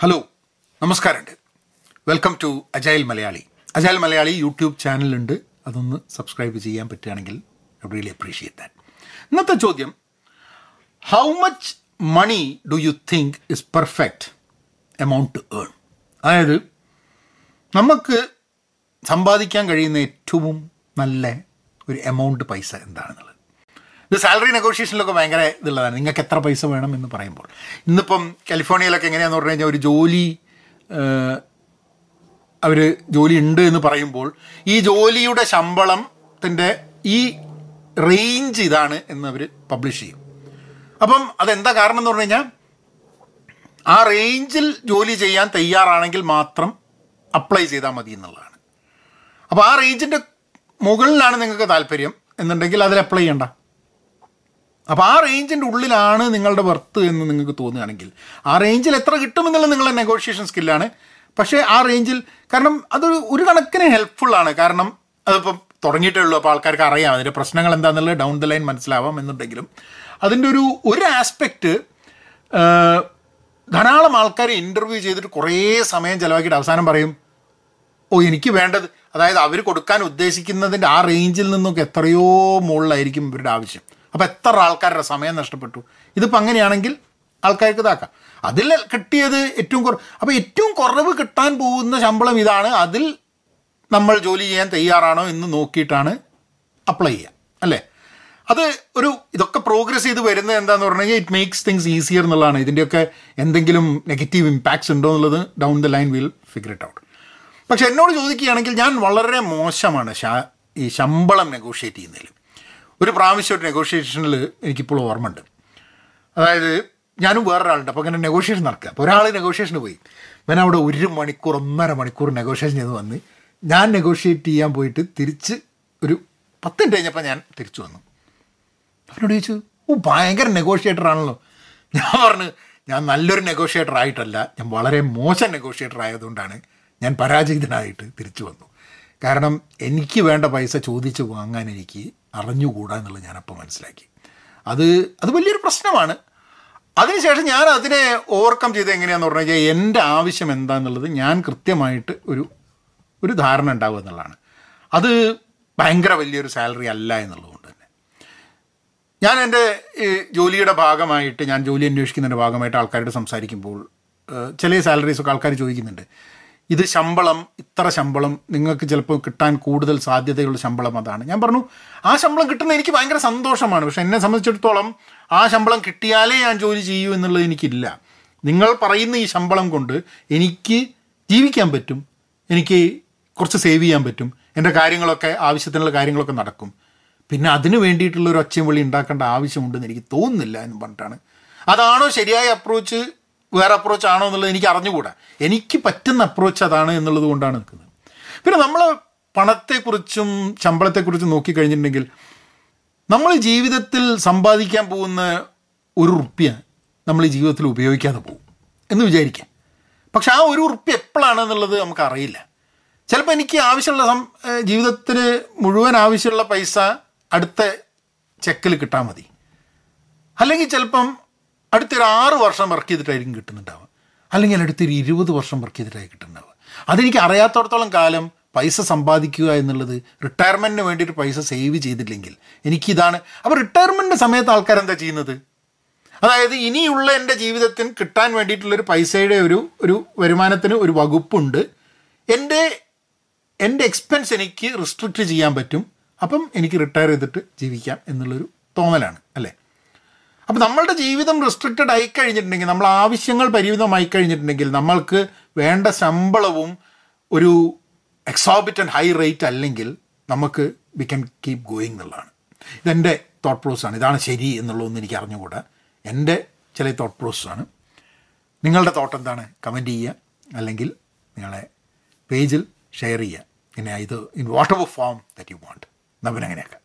Hello നമസ്കാരമുണ്ട് welcome to agile Malayali agile Malayali YouTube ചാനലുണ്ട് അതൊന്ന് സബ്സ്ക്രൈബ് ചെയ്യാൻ പറ്റുകയാണെങ്കിൽ റിയലി അപ്രീഷിയേറ്റ് ദാറ്റ് ഇന്നത്തെ ചോദ്യം how much money do you think is perfect amount to earn അതായത് നമുക്ക് സമ്പാദിക്കാൻ കഴിയുന്ന ഏറ്റവും നല്ല ഒരു എമൗണ്ട് പൈസ എന്താണെന്നുള്ളത്. ഇത് സാലറി നെഗോഷിയേഷനിലൊക്കെ ഭയങ്കര ഇതുള്ളതാണ്. നിങ്ങൾക്ക് എത്ര പൈസ വേണം എന്ന് പറയുമ്പോൾ. ഇന്നിപ്പം കാലിഫോർണിയയിലൊക്കെ എങ്ങനെയാന്ന് പറഞ്ഞു കഴിഞ്ഞാൽ ഒരു ജോലി അവർ ജോലി ഉണ്ട് എന്ന് പറയുമ്പോൾ ഈ ജോലിയുടെ ശമ്പളത്തിന്റെ ഈ റേഞ്ച് ഇതാണ് എന്ന് അവർ പബ്ലിഷ് ചെയ്യും. അപ്പം അതെന്താ കാരണം എന്ന് പറഞ്ഞു കഴിഞ്ഞാൽ ആ റേഞ്ചിൽ ജോലി ചെയ്യാൻ തയ്യാറാണെങ്കിൽ മാത്രം അപ്ലൈ ചെയ്താൽ മതി എന്നുള്ളതാണ്. അപ്പോൾ ആ റേഞ്ചിന്റെ മുകളിലാണ് നിങ്ങൾക്ക് താല്പര്യം എന്നുണ്ടെങ്കിൽ അതിൽ അപ്ലൈ ചെയ്യണ്ട. അപ്പോൾ ആ റേഞ്ചിന്റെ ഉള്ളിലാണ് നിങ്ങളുടെ വർത്ത് എന്ന് നിങ്ങൾക്ക് തോന്നുകയാണെങ്കിൽ. ആ റേഞ്ചിൽ എത്ര കിട്ടുമെന്നുള്ള നിങ്ങളുടെ നെഗോഷിയേഷൻ സ്കില്ലാണ് പക്ഷേ ആ റേഞ്ചിൽ കാരണം അതൊരു ഒരു കണക്കിന് ഹെൽപ്ഫുള്ളാണ് കാരണം അതിപ്പം തുടങ്ങിയിട്ടേ ഉള്ളൂ. അപ്പോൾ ആൾക്കാർക്ക് അറിയാം. അതിന്റെ പ്രശ്നങ്ങൾ എന്താണെന്നുള്ളത് ഡൗൺ ദ ലൈൻ മനസ്സിലാവാം എന്നുണ്ടെങ്കിലും. അതിന്റെ ഒരു ഒരു ആസ്പെക്റ്റ് ധാരാളം ആൾക്കാരെ ഇന്റർവ്യൂ ചെയ്തിട്ട് കുറേ സമയം ചിലവാക്കിയിട്ട് അവസാനം പറയും ഓ എനിക്ക് വേണ്ടത് അതായത് അവർ കൊടുക്കാൻ ഉദ്ദേശിക്കുന്നതിന്റെ ആ റേഞ്ചിൽ നിന്നൊക്കെ എത്രയോ മുകളിലായിരിക്കും ഇവരുടെ ആവശ്യം. അപ്പോൾ എത്ര ആൾക്കാരുടെ സമയം നഷ്ടപ്പെട്ടു? ഇതിപ്പോൾ അങ്ങനെയാണെങ്കിൽ ആൾക്കാർക്ക് ഇതാക്കാം. അതിൽ കിട്ടിയത് ഏറ്റവും കുറവ് അപ്പോൾ ഏറ്റവും കുറവ് കിട്ടാൻ പോകുന്ന ശമ്പളം ഇതാണ്. അതിൽ നമ്മൾ ജോലി ചെയ്യാൻ തയ്യാറാണോ എന്ന് നോക്കിയിട്ടാണ് അപ്ലൈ ചെയ്യുക. അല്ലേ? അത് ഒരു ഇതൊക്കെ പ്രോഗ്രസ് ചെയ്ത് വരുന്നത് എന്താന്ന് പറഞ്ഞു കഴിഞ്ഞാൽ ഇറ്റ് മേക്സ് തിങ്സ് ഈസിയർ എന്നുള്ളതാണ്. ഇതിന്റെയൊക്കെ എന്തെങ്കിലും നെഗറ്റീവ് ഇമ്പാക്ട്സ് ഉണ്ടോ എന്നുള്ളത് down the line will figure it out പക്ഷെ എന്നോട് ചോദിക്കുകയാണെങ്കിൽ ഞാൻ വളരെ മോശമാണ് ഈ ശമ്പളം നെഗോഷിയേറ്റ് ചെയ്യുന്നതിൽ. ഒരു പ്രാവശ്യം നെഗോഷിയേഷനിൽ എനിക്കിപ്പോൾ ഓർമ്മയുണ്ട്. അതായത് ഞാനും വേറൊരാളുണ്ട് അപ്പോൾ അങ്ങനെ നെഗോഷിയേഷൻ നടക്കുക. അപ്പോൾ ഒരാൾ നെഗോഷിയേഷന് പോയി. ഞാൻ അവിടെ ഒരു മണിക്കൂർ ഒന്നര മണിക്കൂർ നെഗോഷിയേഷൻ ചെയ്ത് വന്ന് ഞാൻ നെഗോഷിയേറ്റ് ചെയ്യാൻ പോയിട്ട് തിരിച്ച് ഒരു പത്ത് മിനിറ്റ് കഴിഞ്ഞപ്പോൾ ഞാൻ തിരിച്ചു വന്നു. അവനോട് ചോദിച്ചു ഓ ഭയങ്കര നെഗോഷിയേറ്റർ ആണല്ലോ. ഞാൻ പറഞ്ഞു ഞാൻ നല്ലൊരു നെഗോഷിയേറ്റർ ആയിട്ടല്ല ഞാൻ വളരെ മോശം നെഗോഷിയേറ്റർ ആയതുകൊണ്ടാണ് ഞാൻ പരാജയിതനായിട്ട് തിരിച്ചു വന്നു. കാരണം എനിക്ക് വേണ്ട പൈസ ചോദിച്ച് വാങ്ങാൻ എനിക്ക് അറിഞ്ഞുകൂടാ എന്നുള്ളത് ഞാനപ്പോൾ മനസ്സിലാക്കി. അത് അത് വലിയൊരു പ്രശ്നമാണ്. അതിനുശേഷം ഞാൻ അതിനെ ഓവർകം ചെയ്ത് എങ്ങനെയാണെന്ന് പറഞ്ഞു കഴിഞ്ഞാൽ എന്റെ ആവശ്യം എന്താണെന്നുള്ളത് ഞാൻ കൃത്യമായിട്ട് ഒരു ഒരു ധാരണ ഉണ്ടാവുക എന്നുള്ളതാണ്. അത് ഭയങ്കര വലിയൊരു സാലറി അല്ല എന്നുള്ളതുകൊണ്ട് തന്നെ. ഞാൻ എന്റെ ജോലിയുടെ ഭാഗമായിട്ട് ഞാൻ ജോലി അന്വേഷിക്കുന്നതിന്റെ ഭാഗമായിട്ട് ആൾക്കാരോട് സംസാരിക്കുമ്പോൾ ചില സാലറീസൊക്കെ ആൾക്കാർ ചോദിക്കുന്നുണ്ട്. ഇത് ശമ്പളം ഇത്ര ശമ്പളം നിങ്ങൾക്ക് ചിലപ്പോൾ കിട്ടാൻ കൂടുതൽ സാധ്യതയുള്ള ശമ്പളം അതാണ്. ഞാൻ പറഞ്ഞു ആ ശമ്പളം കിട്ടുന്ന എനിക്ക് ഭയങ്കര സന്തോഷമാണ്. പക്ഷെ എന്നെ സംബന്ധിച്ചിടത്തോളം ആ ശമ്പളം കിട്ടിയാലേ ഞാൻ ജോലി ചെയ്യൂ എന്നുള്ളത് എനിക്കില്ല. നിങ്ങൾ പറയുന്ന ഈ ശമ്പളം കൊണ്ട് എനിക്ക് ജീവിക്കാൻ പറ്റും. എനിക്ക് കുറച്ച് സേവ് ചെയ്യാൻ പറ്റും. എന്റെ കാര്യങ്ങളൊക്കെ ആവശ്യത്തിനുള്ള കാര്യങ്ങളൊക്കെ നടക്കും. പിന്നെ അതിന് വേണ്ടിയിട്ടുള്ള ഒരു ഒച്ചയും വിളി ഉണ്ടാക്കേണ്ട ആവശ്യമുണ്ടെന്ന് എനിക്ക് തോന്നുന്നില്ല എന്ന് പറഞ്ഞിട്ടാണ്. അതാണോ ശരിയായ അപ്രോച്ച് വേറെ അപ്രോച്ച് ആണോ എന്നുള്ളത് എനിക്ക് അറിഞ്ഞുകൂടാ. എനിക്ക് പറ്റുന്ന അപ്രോച്ച് അതാണ് എന്നുള്ളത് കൊണ്ടാണ് നിൽക്കുന്നത്. പിന്നെ നമ്മൾ പണത്തെക്കുറിച്ചും ശമ്പളത്തെക്കുറിച്ചും നോക്കിക്കഴിഞ്ഞിട്ടുണ്ടെങ്കിൽ നമ്മൾ ജീവിതത്തിൽ സമ്പാദിക്കാൻ പോകുന്ന ഒരു റുപ്യ നമ്മൾ ജീവിതത്തിൽ ഉപയോഗിക്കാതെ പോകും എന്ന് വിചാരിക്കാം. പക്ഷെ ആ ഒരു ഉറുപ്പ്യ എപ്പോഴാണ് എന്നുള്ളത് നമുക്കറിയില്ല ചിലപ്പോൾ എനിക്ക് ആവശ്യമുള്ള സം ജീവിതത്തിന് മുഴുവൻ ആവശ്യമുള്ള പൈസ അടുത്ത ചെക്കിൽ കിട്ടാൽ മതി. അല്ലെങ്കിൽ ചിലപ്പം അടുത്തൊരു ആറ് വർഷം വർക്ക് ചെയ്തിട്ടായിരിക്കും കിട്ടുന്നുണ്ടാവുക. അല്ലെങ്കിൽ അടുത്തൊരു ഇരുപത് വർഷം വർക്ക് ചെയ്തിട്ടായി കിട്ടുന്നുണ്ടാവുക. അതെനിക്ക് അറിയാത്തടത്തോളം കാലം പൈസ സമ്പാദിക്കുക എന്നുള്ളത് റിട്ടയർമെന്റിന് വേണ്ടിയിട്ട് പൈസ സേവ് ചെയ്തില്ലെങ്കിൽ എനിക്കിതാണ്. അപ്പോൾ റിട്ടയർമെന്റിന്റെ സമയത്ത് ആൾക്കാരെന്താ ചെയ്യുന്നത്? അതായത് ഇനിയുള്ള എന്റെ ജീവിതത്തിന് കിട്ടാൻ വേണ്ടിയിട്ടുള്ളൊരു പൈസയുടെ ഒരു ഒരു വരുമാനത്തിന് ഒരു വകുപ്പുണ്ട്. എന്റെ എന്റെ എക്സ്പെൻസ് എനിക്ക് റിസ്ട്രിക്റ്റ് ചെയ്യാൻ പറ്റും. അപ്പം എനിക്ക് റിട്ടയർ ചെയ്തിട്ട് ജീവിക്കാം എന്നുള്ളൊരു തോന്നലാണ് അല്ലേ? അപ്പോൾ നമ്മളുടെ ജീവിതം റെസ്ട്രിക്റ്റഡ് ആയി കഴിഞ്ഞിട്ടുണ്ടെങ്കിൽ നമ്മൾ ആവശ്യങ്ങൾ പരിമിതമായി കഴിഞ്ഞിട്ടുണ്ടെങ്കിൽ നമ്മൾക്ക് വേണ്ട ശമ്പളവും ഒരു എക്സോബിറ്റൻ ഹൈ റേറ്റ് അല്ലെങ്കിൽ നമുക്ക് വി ക്യാൻ കീപ് ഗോയിങ് എന്നുള്ളതാണ്. ഇതെന്റെ തോട്ട് പ്രോസസ്സാണ് ഇതാണ് ശരി എന്നുള്ളതൊന്നും എനിക്ക് അറിഞ്ഞുകൂടാ. എന്റെ ചില തോട്ട് പ്രോസസ്സാണ് നിങ്ങളുടെ തോട്ട് എന്താണ്? കമന്റ് ചെയ്യുക. അല്ലെങ്കിൽ നിങ്ങളെ പേജിൽ ഷെയർ ചെയ്യുക. പിന്നെ ഇത് in whatever form that you want നമ്മൾ അങ്ങനെയൊക്കെ.